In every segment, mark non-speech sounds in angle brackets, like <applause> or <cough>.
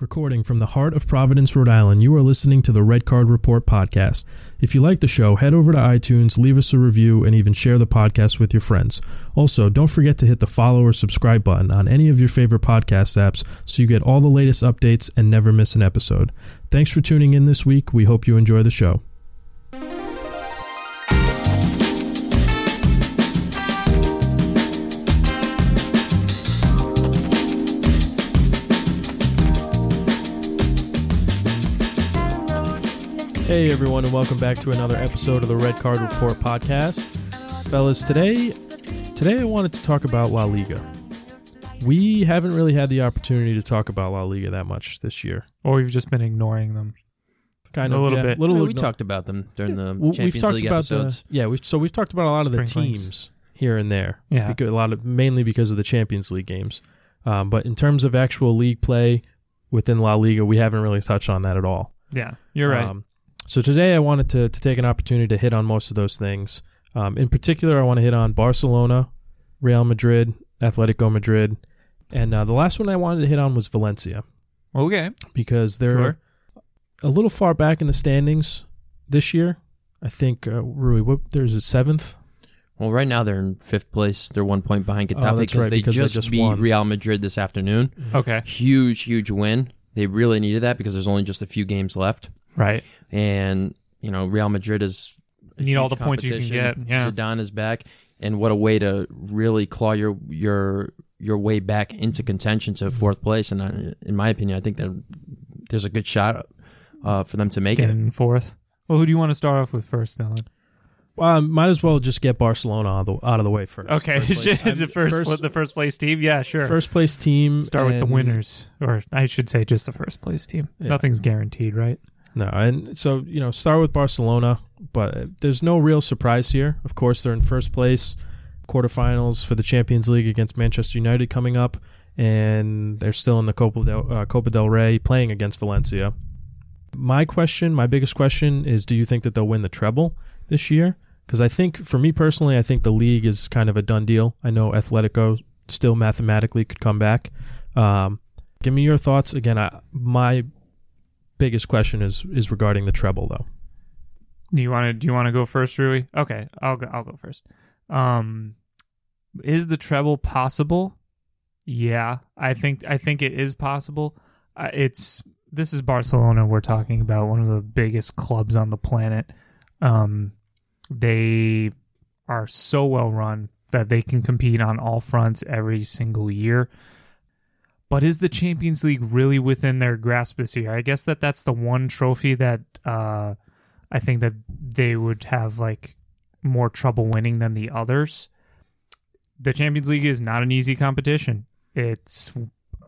Recording from the heart of Providence, Rhode Island, you are listening to the Red Card Report podcast. If you like the show, head over to iTunes, leave us a review, and even share the podcast with your friends. Also, don't forget to hit the follow or subscribe button on any of your favorite podcast apps so you get all the latest updates and never miss an episode. Thanks for tuning in this week. We hope you enjoy the show. Hey everyone, and welcome back to another episode of the Red Card Report podcast. Fellas, today today I wanted to talk about La Liga. We haven't really had the opportunity to talk about La Liga that much this year. or we've just been ignoring them. Kind of A of little yeah, bit. Little Yeah, we igno- talked about them during the Well, Champions League about episodes. the yeah. We've, so we've talked about a lot of the Sprinklings. teams here and there. Yeah. because, a lot of mainly because of the Champions League games. Um, but in terms of actual league play within La Liga, we haven't really touched on that at all. Yeah, you're right. Um, so today I wanted to, to take an opportunity to hit on most of those things. Um, in particular, I want to hit on Barcelona, Real Madrid, Atletico Madrid, and uh, the last one I wanted to hit on was Valencia okay. because they're Sure. a little far back in the standings this year. I think uh, Rui, what there's a seventh. Well, right now they're in fifth place. They're one point behind Oh, Getafe that's because right, they because they just, just beat won. Real Madrid this afternoon. Okay. Huge, huge win. They really needed that because there's only just a few games left, Right. And you know Real Madrid is Need all the points you can get, yeah. Zidane is back, and what a way to really claw your your your way back into contention to fourth place. And I, in my opinion, I think that there's a good shot uh, for them to make Get it. in fourth. Well, who do you want to start off with first, Dylan? Well, might as well just get Barcelona out of the, out of the way first. Okay, First <laughs> the first, first- the first place team. Yeah, sure. first place team. start with the winners, or I should say, just the first place team. Yeah. Nothing's guaranteed, right? No, and so you know, start with Barcelona, but there's no real surprise here. Of course, they're in first place, quarterfinals for the Champions League against Manchester United coming up, and they're still in the Copa del, uh, Copa del Rey playing against Valencia. My question, my biggest question, is: Do you think that they'll win the treble this year? Because I think, for me personally, I think the league is kind of a done deal. I know Atletico still mathematically could come back. Um, give me your thoughts again. I, my biggest question is is regarding the treble though. Do you want to? Do you want to go first, Rui? Okay, I'll go. I'll go first. Um, is the treble possible? Yeah, I think I think it is possible. Uh, it's this is Barcelona we're talking about, one of the biggest clubs on the planet. Um, they are so well run that they can compete on all fronts every single year. But is the Champions League really within their grasp this year? I guess that that's the one trophy that uh, I think that they would have like more trouble winning than the others. The Champions League is not an easy competition. It's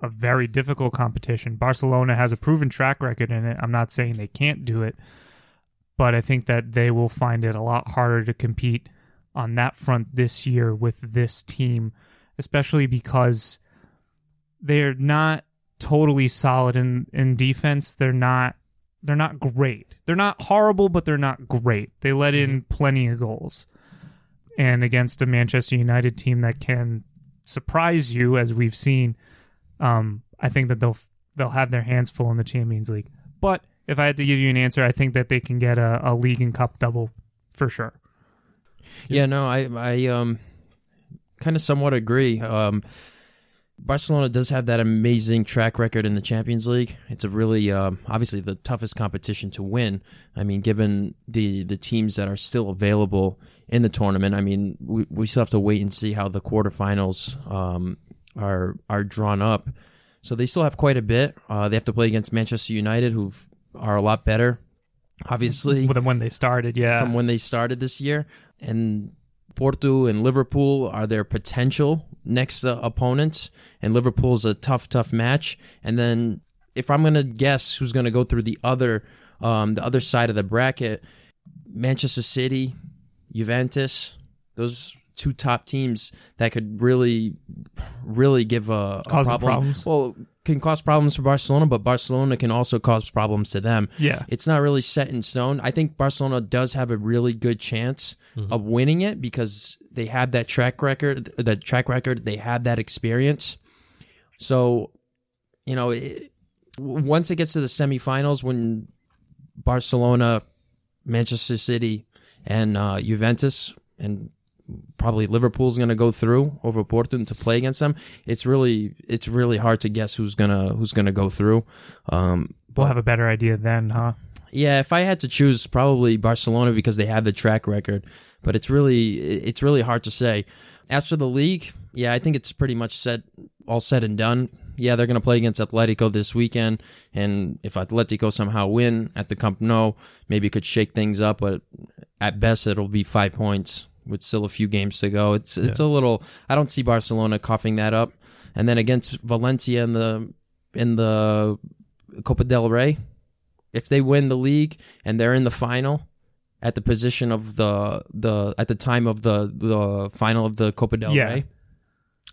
a very difficult competition. Barcelona has a proven track record in it. I'm not saying they can't do it, but I think that they will find it a lot harder to compete on that front this year with this team, especially because they're not totally solid in, in defense. They're not they're not great. They're not horrible, but they're not great. They let in plenty of goals. And against a Manchester United team that can surprise you, as we've seen, um, I think that they'll they'll have their hands full in the Champions League. But if I had to give you an answer, I think that they can get a, a league and cup double for sure. Yeah, no, I I um kind of somewhat agree. Um Barcelona does have that amazing track record in the Champions League. It's a really um, obviously the toughest competition to win. I mean, given the the teams that are still available in the tournament, I mean, we, we still have to wait and see how the quarterfinals um, are are drawn up. So they still have quite a bit. Uh, they have to play against Manchester United, who are a lot better, obviously Than when they started, yeah. from when they started this year. And Porto and Liverpool are their potential next uh, opponents. And Liverpool's a tough, tough match. And then if I'm gonna guess who's gonna go through the other, um, the other side of the bracket, Manchester City, Juventus, those two top teams that could really, really give a, a Cause problem. problems. Well, can cause problems for Barcelona, but Barcelona can also cause problems to them yeah. it's not really set in stone. I think Barcelona does have a really good chance of winning it because they have that track record, that track record, they have that experience. So, you know, it, once it gets to the semifinals, when Barcelona, Manchester City, and uh, Juventus, and probably Liverpool's going to go through over Porto to play against them. It's really it's really hard to guess who's gonna who's gonna go through. Um, We'll have a better idea then, huh? yeah, if I had to choose, probably Barcelona because they have the track record. But it's really it's really hard to say. As for the league, yeah, I think it's pretty much set all said and done. Yeah, they're going to play against Atletico this weekend, and if Atletico somehow win at the Camp Nou, maybe it could shake things up. But at best, it'll be five points with still a few games to go. It's it's a little. I don't see Barcelona coughing that up. And then against Valencia in the in the Copa del Rey, if they win the league and they're in the final at the position of the the at the time of the the final of the Copa del Yeah. Rey,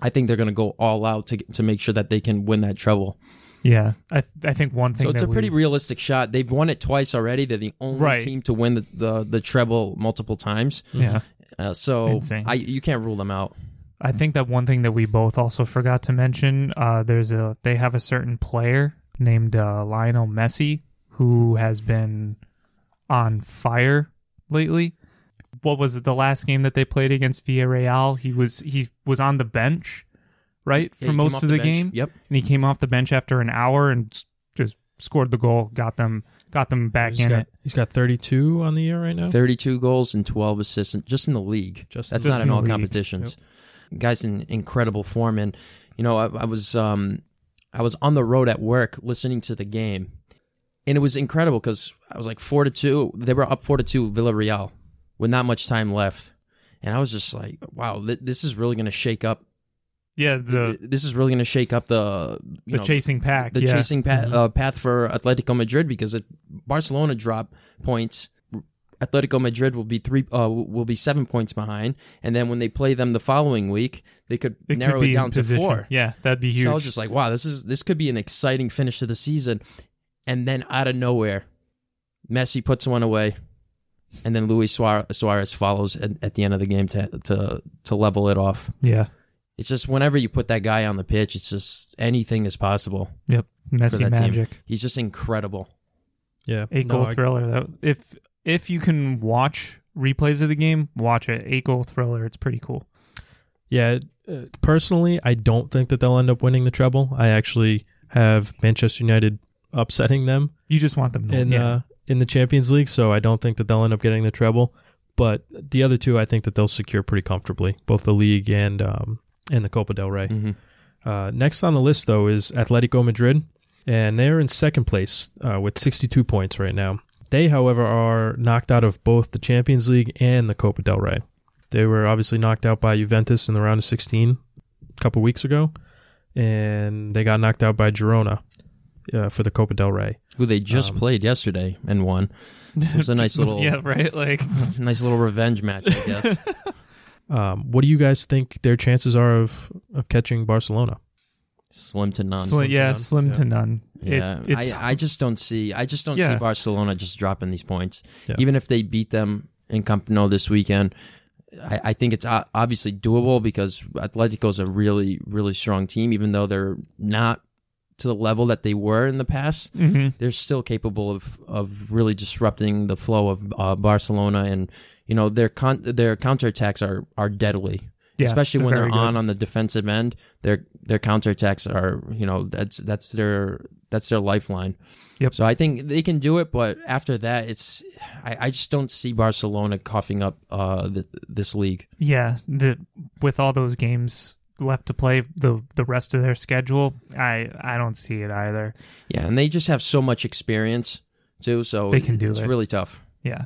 I think they're going to go all out to to make sure that they can win that treble. Yeah, I th- I think one thing So it's a pretty we, realistic shot. They've won it twice already. They're the only Right. team to win the, the, the treble multiple times. yeah. Uh, so Insane. I you can't rule them out. I think that one thing that we both also forgot to mention, uh, there's a they have a certain player named uh, Lionel Messi who has been on fire lately. What was it? The last game that they played against Villarreal, he was he was on the bench, right, for most of the the, bench. game. Yep. and he came off the bench after an hour and just scored the goal, got them got them back He's in got, it. he's got 32 on the year right now. 32 goals and 12 assists just in the league. Just- That's Just not in in all league. competitions. Guys in incredible form and you know I, I was um I was on the road at work listening to the game and it was incredible cuz I was like 4 to 2 they were up 4 to 2 Villarreal with not much time left and I was just like wow thi- this is really going to shake up Yeah, the this is really going to shake up the you the know, chasing pack. the yeah. chasing path, uh, path for Atletico Madrid because if Barcelona drop points, Atletico Madrid will be three uh, will be seven points behind, and then when they play them the following week, they could It narrow could it down to four. Yeah, that'd be huge. So I was just like, wow, this is this could be an exciting finish to the season, and then out of nowhere, Messi puts one away, and then Luis Suarez, Suarez follows at, at the end of the game to to to level it off. yeah. It's just whenever you put that guy on the pitch, it's just anything is possible. Yep. for Messi that team. magic. He's just incredible. Yeah. Eight No, goal I- thriller. That, if if you can watch replays of the game, watch it. Eight goal thriller. It's pretty cool. Yeah, uh, personally, I don't think that they'll end up winning the treble. I actually have Manchester United upsetting them You just want them to in yeah. uh, in the Champions League, so I don't think that they'll end up getting the treble. But the other two, I think that they'll secure pretty comfortably, both the league and um, and the Copa del Rey. hmm Uh, next on the list, though, is Atletico Madrid, and they're in second place uh, with 62 points right now. They, however, are knocked out of both the Champions League and the Copa del Rey. They were obviously knocked out by Juventus in the round of 16 a couple weeks ago, and they got knocked out by Girona uh, for the Copa del Rey. Who they just Um, played yesterday and won. It was a nice <laughs> little, yeah, right. Like <laughs> nice little revenge match, I guess. <laughs> Um, what do you guys think their chances are of, of catching Barcelona? Slim to none. slim, yeah, none. slim Yeah. to none. It- Yeah, it's I, I just don't see. I just don't see Barcelona just dropping these points. Yeah. Even if they beat them in Camp Nou this weekend, I, I think it's obviously doable because Atletico's a really, really strong team. Even though they're not to the level that they were in the past, Mhm. they're still capable of of really disrupting the flow of uh, Barcelona, and you know their con- their counterattacks are are deadly. Yeah, Especially they're when they're very good. on on the defensive end, their their counterattacks are you know that's that's their that's their lifeline. Yep. So I think they can do it, but after that, it's I, I just don't see Barcelona coughing up uh th- this league. Yeah, the, with all those games left to play, the the rest of their schedule, I I don't see it either. Yeah, and they just have so much experience too, so They can do it's it. really tough. Yeah,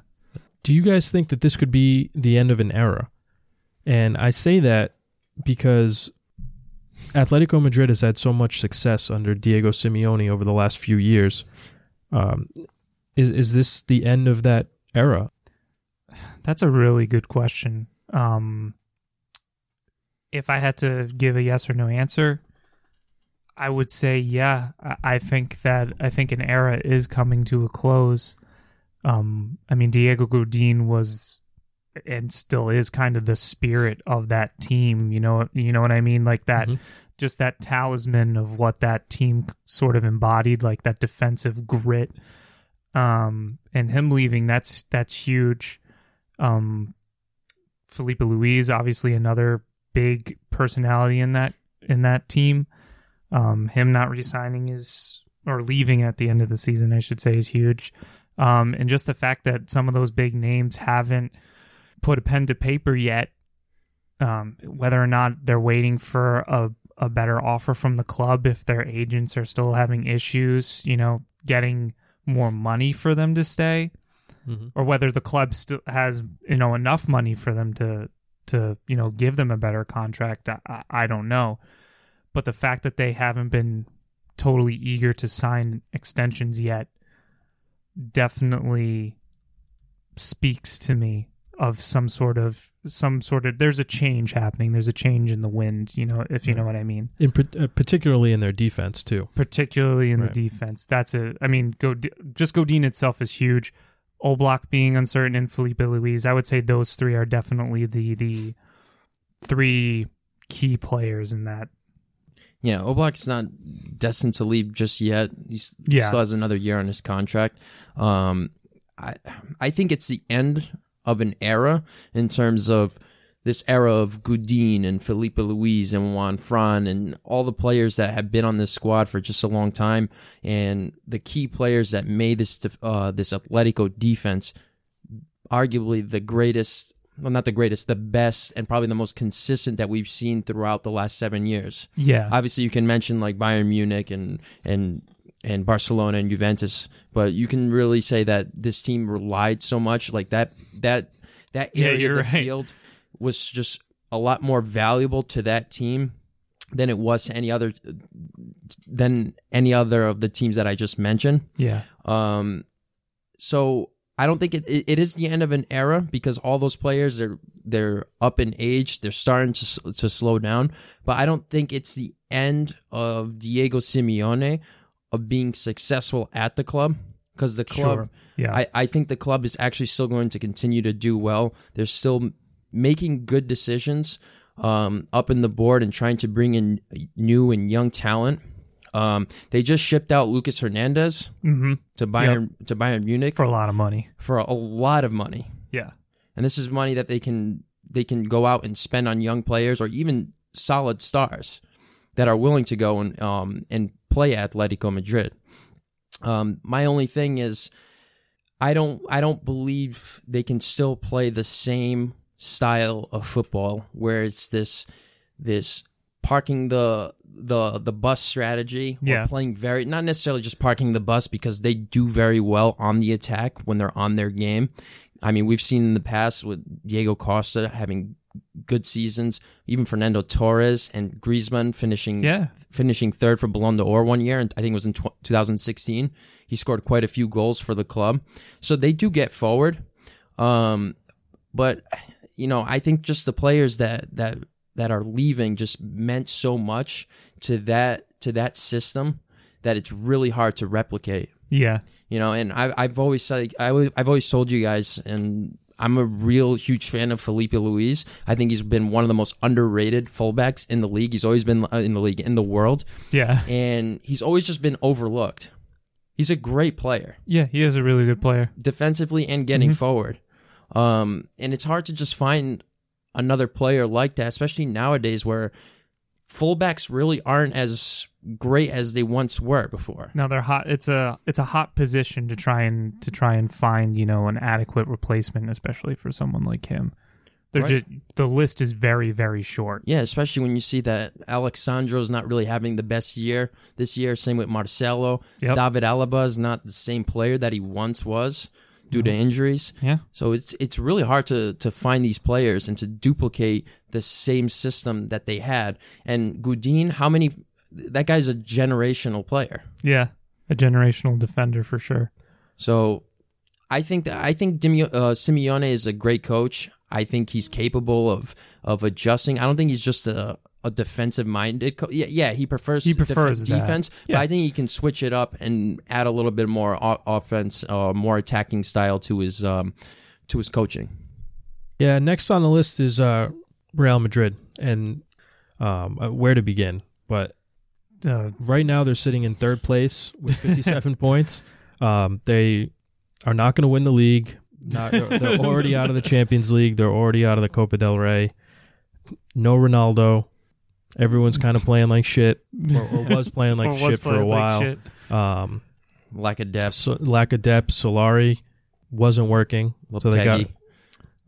Do you guys think that this could be the end of an era? And I say that because Atletico Madrid has had so much success under Diego Simeone over the last few years. Um, is is this the end of that era? <sighs> that's a really good question. Um, if I had to give a yes or no answer, I would say yeah. I, think that I think an era is coming to a close. Um, I mean, Diego Godin was and still is kind of the spirit of that team. You know, you know what I mean, like that Mhm. just that talisman of what that team sort of embodied, like that defensive grit. Um, and him leaving, that's that's huge. Um, Filipe Luis, obviously another big personality in that in that team. Um, him not resigning is or leaving at the end of the season, I should say, is huge. Um, and just the fact that some of those big names haven't put a pen to paper yet, um, whether or not they're waiting for a, a better offer from the club, if their agents are still having issues, you know, getting more money for them to stay, Mm-hmm. or whether the club still has you know enough money for them to to you know give them a better contract. I, I don't know, but the fact that they haven't been totally eager to sign extensions yet definitely speaks to me of some sort of some sort of there's a change happening there's a change in the wind you know if you know what i mean In uh, particularly in their defense too. particularly in Right. the defense that's a i mean go just godin itself is huge Oblak being uncertain and Filipe Luis I would say those three are definitely the the three key players in that Yeah, Oblak's not destined to leave just yet. He's, He still has another year on his contract. Um, I I think it's the end of an era in terms of this era of Godin and Filipe Luis and Juanfran and all the players that have been on this squad for just a long time and the key players that made this uh, this Atletico defense arguably the greatest well not the greatest the best and probably the most consistent that we've seen throughout the last seven years yeah obviously you can mention like Bayern Munich and and and Barcelona and Juventus, but you can really say that this team relied so much like that that that Yeah, area you're of the right. field was just a lot more valuable to that team than it was to any other than any other of the teams that I just mentioned. yeah Um, so I don't think it, it, is the end of an era because all those players they're they're up in age, they're starting to to slow down. But I don't think it's the end of Diego Simeone of being successful at the club because the club. Sure. Yeah. I, I think the club is actually still going to continue to do well. They're still making good decisions um, up in the board and trying to bring in new and young talent. Um, they just shipped out Lucas Hernandez hmm to Bayern to Bayern Munich. For a lot of money. For a lot of money, yeah. And this is money that they can they can go out and spend on young players or even solid stars that are willing to go and um and play at Atletico Madrid. Um, my only thing is, I don't I don't believe they can still play the same style of football where it's this this parking the the the bus strategy Yeah. playing very not necessarily just parking the bus because they do very well on the attack when they're on their game. I mean, we've seen in the past with Diego Costa having good seasons, even Fernando Torres and Griezmann finishing Yeah. finishing third for Ballon d'Or one year, and I think it was in tw- 2016. He scored quite a few goals for the club, so they do get forward. Um, but you know, I think just the players that that that are leaving just meant so much to that to that system that it's really hard to replicate. Yeah. You know and I, i've always said I, i've always told you guys and i'm a real huge fan of filipe luis. I think he's been one of the most underrated fullbacks in the league. He's always been in the league in the world. Yeah. And he's always just been overlooked. He's a great player. Yeah he is a really good player. Defensively and getting mm-hmm. forward um, and it's hard to just find another player like that especially nowadays where fullbacks really aren't as great as they once were before Now they're hot. It's a it's a hot position to try and to try and find you know an adequate replacement, especially for someone like him. They're Right. just the list is very very short. Yeah, especially when you see that Alex Sandro's not really having the best year this year. Same with Marcelo. Yep. David Alaba is not the same player that he once was due to injuries. Yeah, So it's it's really hard to to find these players and to duplicate the same system that they had. And Godin, how many? That guy's a generational player. yeah, a generational defender for sure. So I think that I think Dimi- uh, Simeone is a great coach. I think he's capable of of adjusting. I don't think he's just a a defensive minded. Co- yeah, yeah, he prefers He prefers def- defense, Yeah. but I think he can switch it up and add a little bit more o- offense, uh, more attacking style to his um, to his coaching. Yeah, next on the list is uh, Real Madrid, and um, uh, where to begin? but Uh, right now they're sitting in third place with <laughs> 57 points. Um, they are not going to win the league. Not, they're, they're already out of the Champions League. They're already out of the Copa del Rey. No Ronaldo. Everyone's <laughs> kind of playing like shit, or, or was playing like <laughs> or was shit for a playing like while. shit. Um, Lack of depth. so, lack of depth. Solari wasn't working, so they got Lopetegui.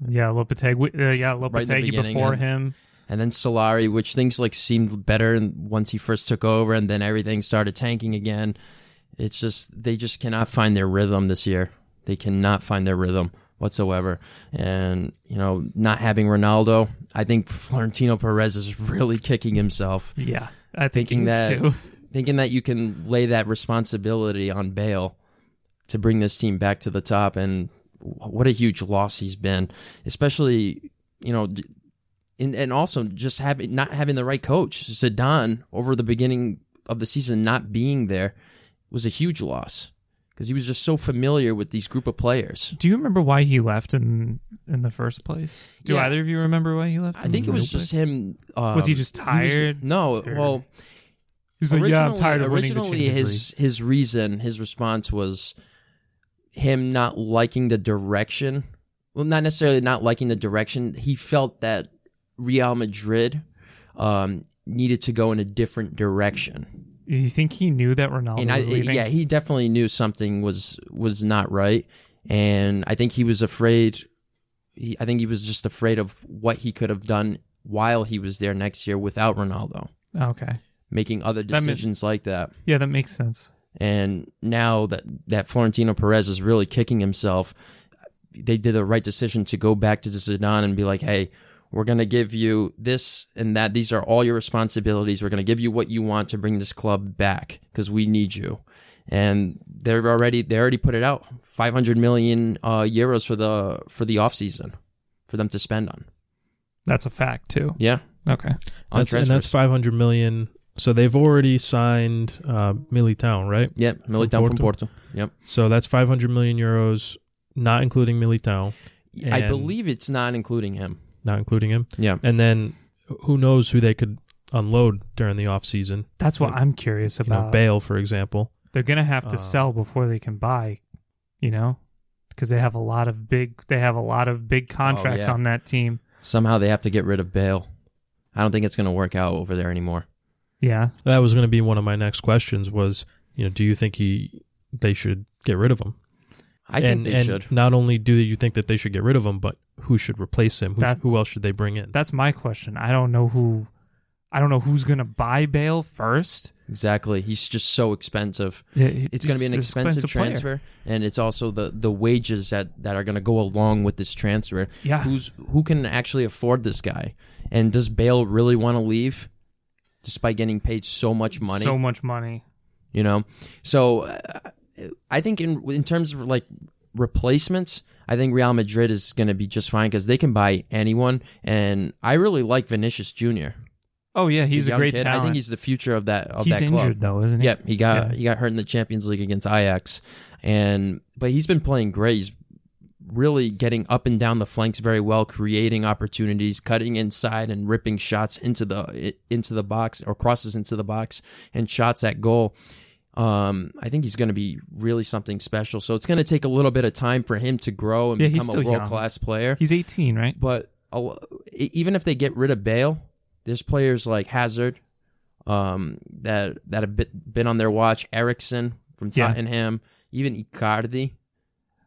Yeah, Lopetegui. Uh, yeah, Right in the Lopetegui beginning, before and- him. and then Solari, which things like seemed better and once he first took over, and then everything started tanking again. It's just they just cannot find their rhythm this year. They cannot find their rhythm whatsoever, and you know, not having Ronaldo, I think Florentino Perez is really kicking himself, Yeah, I think Thinking that- too. <laughs> thinking that you can lay that responsibility on Bale to bring this team back to the top, and what a huge loss he's been, especially you know and, and also just having not having the right coach. Zidane over the beginning of the season not being there was a huge loss because he was just so familiar with these group of players. Do you remember why he left in in the first place? Do Yeah. either of you remember why he left? I think it was just place? him. Um, Was he just was- tired? no, Or- well, He's like, yeah, I'm originally- tired of originally his his reason, his response was him not liking the direction. Well, not necessarily not liking the direction. He felt that Real Madrid um, needed to go in a different direction. You think he knew that Ronaldo and I, was leaving? yeah, he definitely knew something was was not right, and I think he was afraid. He, I think he was just afraid of what he could have done while he was there next year without Ronaldo, Okay. making other That ma- decisions like that. Yeah, that makes sense. And now that that Florentino Perez is really kicking himself, they did the right decision to go back to the Zidane and be like, "Hey, we're going to give you this and that. These are all your responsibilities. We're going to give you what you want to bring this club back because we need you." And they're already they already put it out 500 million uh, euros for the for the off season for them to spend on. That's a fact too. Yeah, Okay. on that's, and that's 500 million. So they've already signed uh, Militao, right? Yep, Militao from Porto? Porto. Yep. So that's 500 million euros, not including Militao, I believe it's not including him. Not including him. Yeah. And then who knows who they could unload during the off season? That's what Like, I'm curious You know, about. Bale, for example. They're gonna have to Uh, sell before they can buy. You know, because they have a lot of big. They have a lot of big contracts yeah. on that team. Somehow they have to get rid of Bale. I don't think it's going to work out over there anymore. Yeah. That was going to be one of my next questions. Was you know, do you think he they should get rid of him? I think they and should. Not only do you think that they should get rid of him, but who should replace him? Who, That- who else should they bring in? That's my question. I don't know who. I don't know who's gonna buy Bale first. Exactly. He's just so expensive. It's It's going to be an expensive, transfer, and it's also the the wages that that are going to go along with this transfer. Yeah. Who's who can actually afford this guy? And does Bale really want to leave, despite getting paid so much money? So much money. you know so uh, i think in in terms of like replacements i think real madrid is going to be just fine because they can buy anyone and i really like vinicius junior Oh yeah, he's a great kid. talent. i think he's the future of that of he's that club injured though, isn't he? Yep, he got Yeah. he got hurt in the Champions League against Ajax, and but he's been playing great. He's really getting up and down the flanks very well, creating opportunities, cutting inside and ripping shots into the into the box or crosses into the box and shots at goal. Um, I think he's going to be really something special. So it's going to take a little bit of time for him to grow and Yeah, become a world class player. He's 18, right? But e- even if they get rid of Bale, there's players like Hazard um, that that have been, been on their watch. Eriksen from Yeah. Tottenham, even Icardi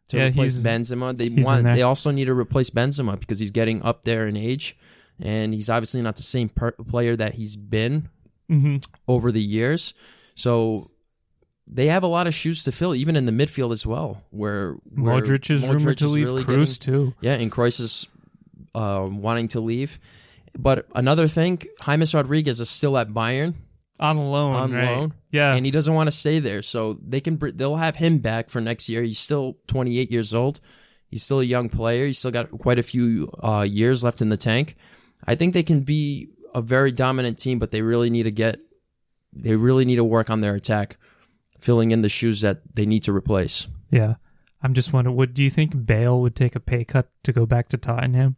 to Yeah, replace Benzema. They want. They also need to replace Benzema because he's getting up there in age, and he's obviously not the same per- player that he's been Mm-hmm. over the years. So. They have a lot of shoes to fill, even in the midfield as well. Where, where Modric is rumored to leave. really Kroos getting- too. yeah, and Kroos is uh, wanting to leave. But another thing, James Rodriguez is still at Bayern On loan. on right? loan, Yeah. and he doesn't want to stay there. So they can they'll have him back for next year. He's still 28 years old. He's still a young player. He's still got quite a few uh, years left in the tank. I think they can be a very dominant team, but they really need to get they really need to work on their attack, filling in the shoes that they need to replace. yeah. I'm just wondering, would do you think Bale would take a pay cut to go back to Tottenham?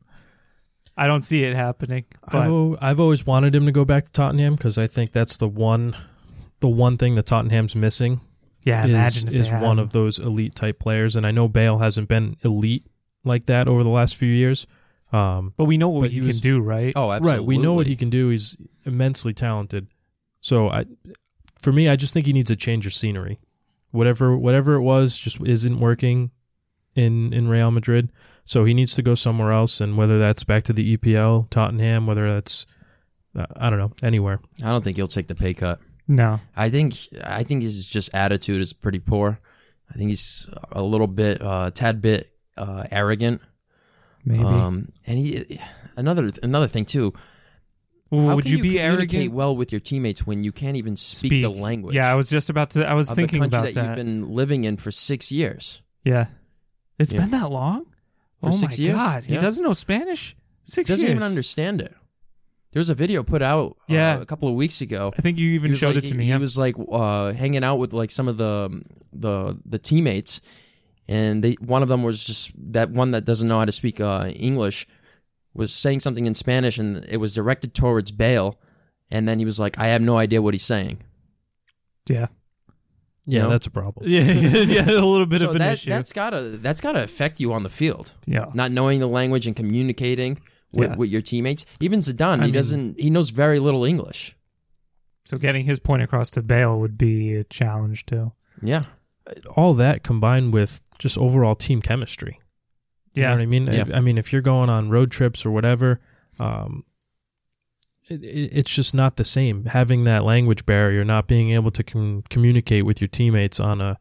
I don't see it happening. I've, But al- I've always wanted him to go back to Tottenham because I think that's the one, the one thing that Tottenham's missing yeah, is, imagine if is they one him. of those elite type players. And I know Bale hasn't been elite like that over the last few years. Um, But we know what he, he was- can do, right? Oh, absolutely. right, we know what he can do. He's immensely talented. So I, for me, I just think he needs a change of scenery. Whatever, whatever it was, just isn't working in in Real Madrid. So he needs to go somewhere else, and whether that's back to the EPL, Tottenham, whether that's uh, I don't know, anywhere. I don't think he'll take the pay cut. No. I think I think his just attitude is pretty poor. I think he's a little bit, uh, tad bit uh, arrogant. Maybe. Um, and he another another thing too. How would can you, be communicate arrogant? well with your teammates when you can't even speak, the language? Yeah, I was just about to. I was of thinking the country about that, that. you've been living in for six years. yeah, it's Yeah. been that long. For oh six my years? god, he Yeah. doesn't know Spanish. Six Doesn't years. even understand it. There was a video put out uh, Yeah. a couple of weeks ago. I think you He even was showed like- it to me. He yeah. was like uh, hanging out with like some of the the the teammates, and they one of them was just that one that doesn't know how to speak uh, English was saying something in Spanish, and it was directed towards Bale, and then he was like, "I have no idea what he's saying." yeah, Yeah, know? that's a problem. <laughs> yeah, yeah, a little bit so of an that issue. that's gotta that's gotta affect you on the field, yeah, not knowing the language and communicating with, Yeah. with your teammates. Even Zidane, I he mean- doesn't he knows very little English. so getting his point across to Bale would be a challenge too. Yeah, All that combined with just overall team chemistry. You know Yeah, what I mean? Yeah. I, I mean, if you're going on road trips or whatever, um, it, it's just not the same. Having that language barrier, not being able to com- communicate with your teammates on a,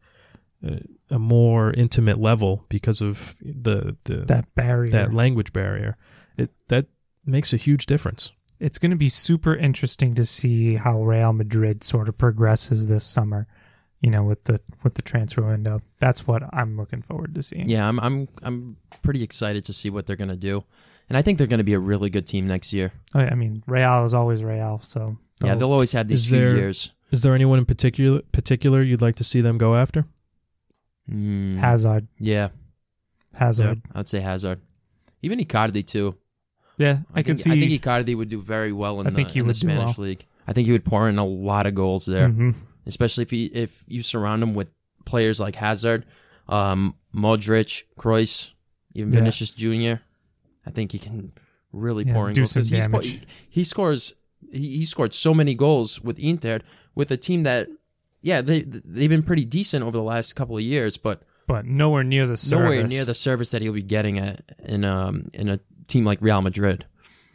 a a more intimate level because of the the that, barrier, that language barrier, it that makes a huge difference. it's going to be super interesting to see how Real Madrid sort of progresses this summer. You know, with the with the transfer window, that's what I'm looking forward to seeing. Yeah, I'm I'm I'm pretty excited to see what they're gonna do, and I think they're gonna be a really good team next year. Oh, I mean, Real is always Real, so Yeah, they'll always have these few there- years. Is there anyone in particular particular you'd like to see them go after? Mm, Hazard, yeah, Hazard. I would say Hazard, even Icardi too. Yeah, I, think, could see. I think Icardi would do very well in I the, think he in the would do Spanish well. league. I think he would pour in a lot of goals there, Mhm. Especially if he if you surround him with players like Hazard, um, Modric, Kroos, even Yeah. Vinicius Junior. I think he can really Yeah, pour in do goals some 'cause he's po- damage. he, he scores. He, he scored so many goals with Inter with a team that, yeah, they they've been pretty decent over the last couple of years, but but nowhere near the service. nowhere near the service that he'll be getting at in um in a team like Real Madrid.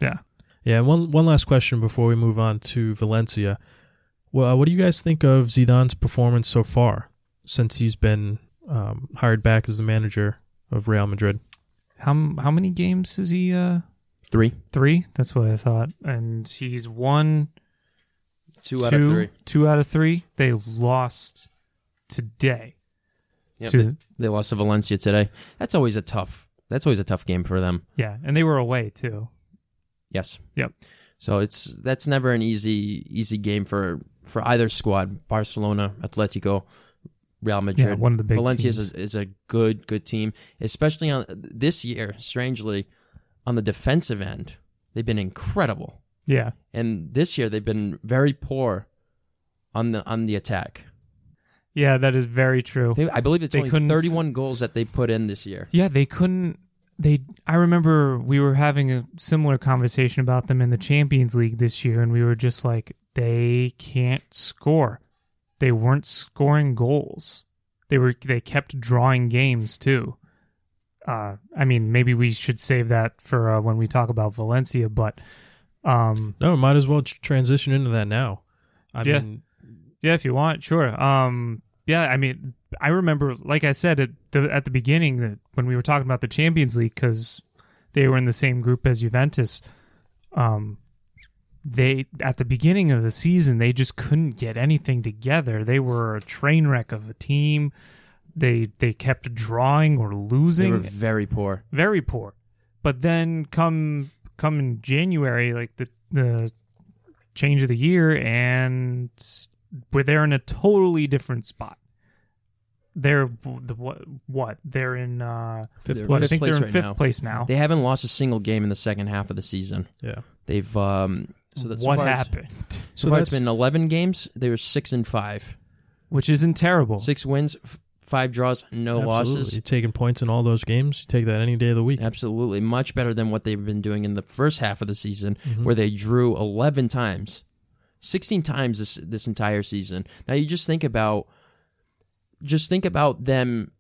Yeah, Yeah, one one last question before we move on to Valencia. Well, what do you guys think of Zidane's performance so far since he's been um, hired back as the manager of Real Madrid? how how many games is he? Uh, Three, three. That's what I thought. And he's won two out of three. Two out of three. They lost today. Yep, to they, they lost to Valencia today. That's always a tough. That's always a tough game for them. yeah, and they were away too. Yes. Yep. So it's that's never an easy easy game for for either squad. Barcelona, Atletico, Real Madrid. Yeah, one of the big Valencia is a, is a good good team, especially on this year. Strangely, on the defensive end, they've been incredible, Yeah, and this year they've been very poor on the on the attack. yeah, that is very true. They- I believe it's They only 31 goals that they put in this year. Yeah, they couldn't. They. I remember we were having a similar conversation about them in the Champions League this year, and we were just like, they can't score. They weren't scoring goals. They were. They kept drawing games too. Uh, I mean, maybe we should save that for uh, when we talk about Valencia, but um, No, might as well transition into that now. I Yeah. mean, Yeah, if you want, sure. Um, yeah, I mean, I remember, like I said at the at the beginning that when we were talking about the Champions League because they were in the same group as Juventus. Um, they at the beginning of the season they just couldn't get anything together. They were a train wreck of a team. They they kept drawing or losing. They were very poor. very poor. But then come come in January, like the the change of the year, and we're there in a totally different spot. They're the what? What they're in? uh Fifth They're well, I think they're in right fifth now. place now. They haven't lost a single game in the second half of the season. Yeah. They've um. So that's what so far it's- happened? So, So far, it's that's- been 11 games. They were six and five, Which isn't terrible. six wins, f- five draws, no Absolutely. losses. You're taking points in all those games. You take that any day of the week. Absolutely, much better than what they've been doing in the first half of the season, Mhm. where they drew 11 times, 16 times this this entire season. Now you just think about, just think about them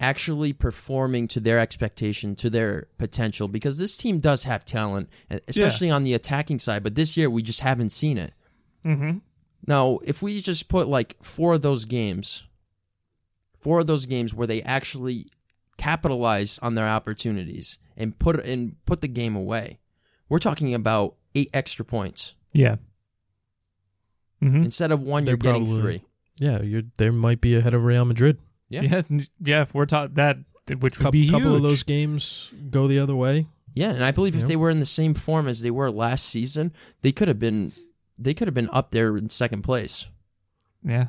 actually performing to their expectation, to their potential, because this team does have talent, especially on the attacking side. But this year we just haven't seen it. mm-hmm. Now, if we just put like four of those games, four of those games where they actually capitalize on their opportunities and put and put the game away, we're talking about eight extra points Yeah. Mm-hmm. instead of one. They're you're getting three. Yeah, you're they might be ahead of Real Madrid. Yeah. Yeah. n- Yeah. We're taught that, which would Couple, be huge. couple of those games go the other way. Yeah, and I believe if Yeah. they were in the same form as they were last season, they could have been they could have been up there in second place. Yeah.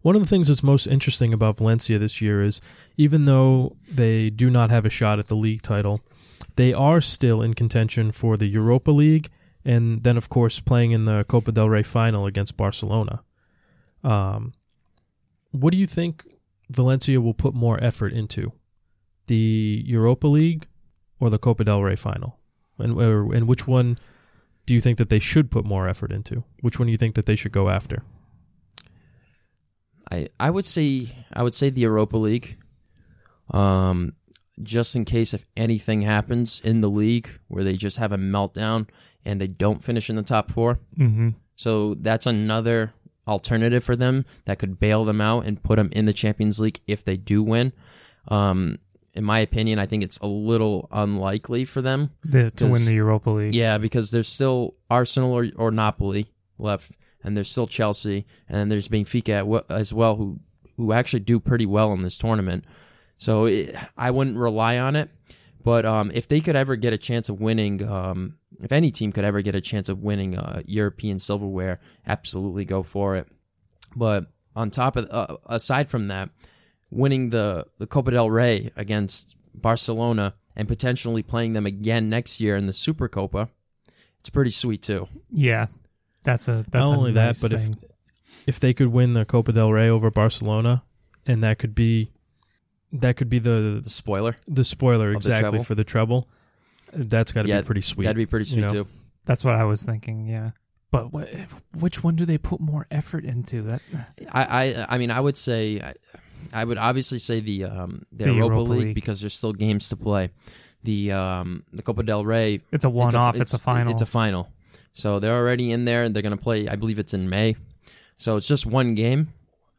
One of the things that's most interesting about Valencia this year is even though they do not have a shot at the league title, they are still in contention for the Europa League and then, of course, playing in the Copa del Rey final against Barcelona. Um, what do you think Valencia will put more effort into? The Europa League or the Copa del Rey final? And, or, and which one do you think that they should put more effort into? Which one do you think that they should go after? I I would say I would say the Europa League. Um just in case if anything happens in the league where they just have a meltdown and they don't finish in the top 4. Mm-hmm. So that's another alternative for them that could bail them out and put them in the Champions League if they do win. Um in my opinion, I think it's a little unlikely for them The, to win the Europa League. yeah, because there's still Arsenal or, or Napoli left, and there's still Chelsea, and then there's Benfica as well, who who actually do pretty well in this tournament. So it, I wouldn't rely on it, but um, if they could ever get a chance of winning, um, if any team could ever get a chance of winning uh, European silverware, absolutely go for it. But on top of uh, aside from that, winning the the Copa del Rey against Barcelona and potentially playing them again next year in the Super Copa, it's pretty sweet too. Yeah. That's a that's Not a only nice that, but if thing. if they could win the Copa del Rey over Barcelona, and that could be that could be the The spoiler, the spoiler the exactly treble? for the treble. That's got to Yeah, be pretty sweet. that'd be pretty you sweet know. too. that's what I was thinking. Yeah. But wh- which one do they put more effort into? That I, I I mean I would say I, I would obviously say the um the, The Europa, Europa League, League. because there's still games to play. The um the Copa del Rey it's a one-off. It's a, final. It's a final. So they're already in there. And they're going to play. I believe it's in May. So it's just one game.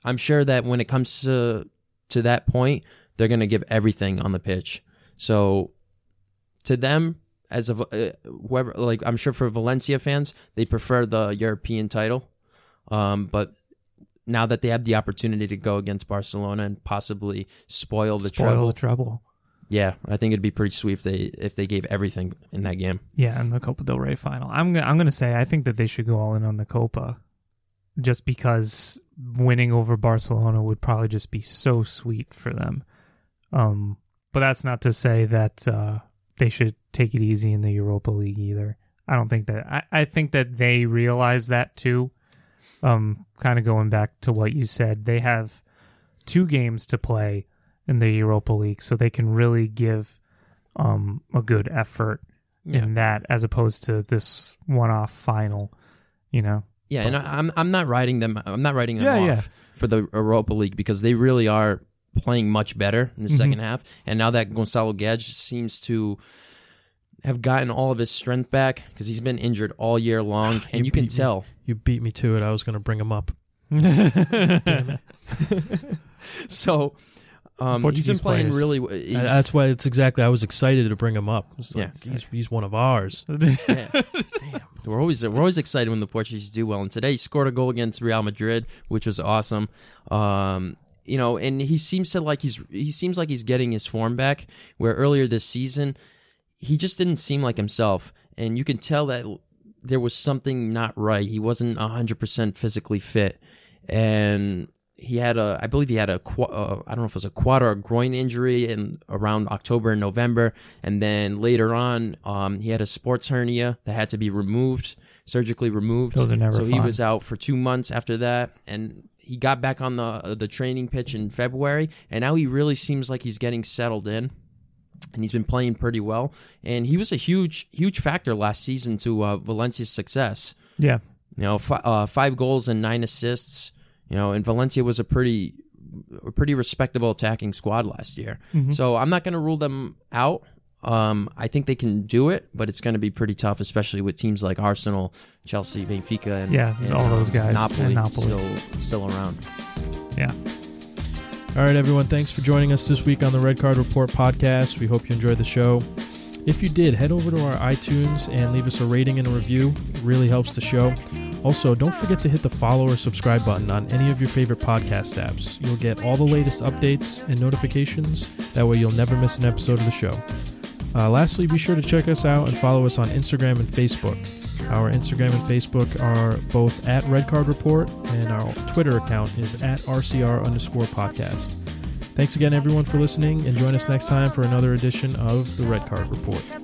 I'm sure that when it comes to to that point, they're going to give everything on the pitch. So to them, as of uh, whoever, like I'm sure for Valencia fans, they prefer the European title. Um, but now that they have the opportunity to go against Barcelona and possibly spoil the trouble. Spoil treble, the treble. yeah, I think it'd be pretty sweet if they if they gave everything in that game. Yeah, in the Copa del Rey final. I'm I'm going to say I think that they should go all in on the Copa, just because winning over Barcelona would probably just be so sweet for them. Um, but that's not to say that uh, they should take it easy in the Europa League either. I don't think that. I, I think that they realize that too. Um, kind of going back to what you said, they have two games to play in the Europa League, so they can really give um a good effort Yeah. in that as opposed to this one-off final. You know, Yeah, and I, I'm I'm not writing them. I'm not writing them Yeah, off yeah. for the Europa League because they really are playing much better in the Mhm. second half. And now that Gonzalo Guedes seems to have gotten all of his strength back because he's been injured all year long, <sighs> and You you can me. tell. You beat me to it. I was going to bring him up. <laughs> So um, he's been playing players. really. He's, That's why it's exactly. I was excited to bring him up. Like, Yeah. he's, he's one of ours. <laughs> yeah. Damn. We're always we're always excited when the Portuguese do well. And today he scored a goal against Real Madrid, which was awesome. Um, you know, and he seems to like he's he seems like he's getting his form back. Where earlier this season, he just didn't seem like himself, and you can tell that there was something not right. He wasn't hundred percent physically fit, and he had a, I believe he had a, uh, I don't know if it was a quad or a groin injury in around October and November, and then later on, um, he had a sports hernia that had to be removed, surgically removed. Those are never so he was out for two months after that, and he got back on the the training pitch in February, and now he really seems like he's getting settled in and he's been playing pretty well. And he was a huge, huge factor last season to uh, Valencia's success. Yeah. You know, fi- uh, five goals and nine assists. You know, and Valencia was a pretty, a pretty respectable attacking squad last year. So I'm not going to rule them out. Um, I think they can do it, but it's going to be pretty tough, especially with teams like Arsenal, Chelsea, Benfica, and Yeah, and, all those um, guys, Napoli, and Napoli. still still around. Yeah. All right, everyone. Thanks for joining us this week on the Red Card Report podcast. We hope you enjoyed the show. If you did, head over to our iTunes and leave us a rating and a review. It really helps the show. Also, don't forget to hit the follow or subscribe button on any of your favorite podcast apps. You'll get all the latest updates and notifications. That way, you'll never miss an episode of the show. Uh, lastly, be sure to check us out and follow us on Instagram and Facebook. Our Instagram and Facebook are both at Red Card Report, and our Twitter account is at RCR underscore podcast. Thanks again, everyone, for listening, and join us next time for another edition of the Red Card Report.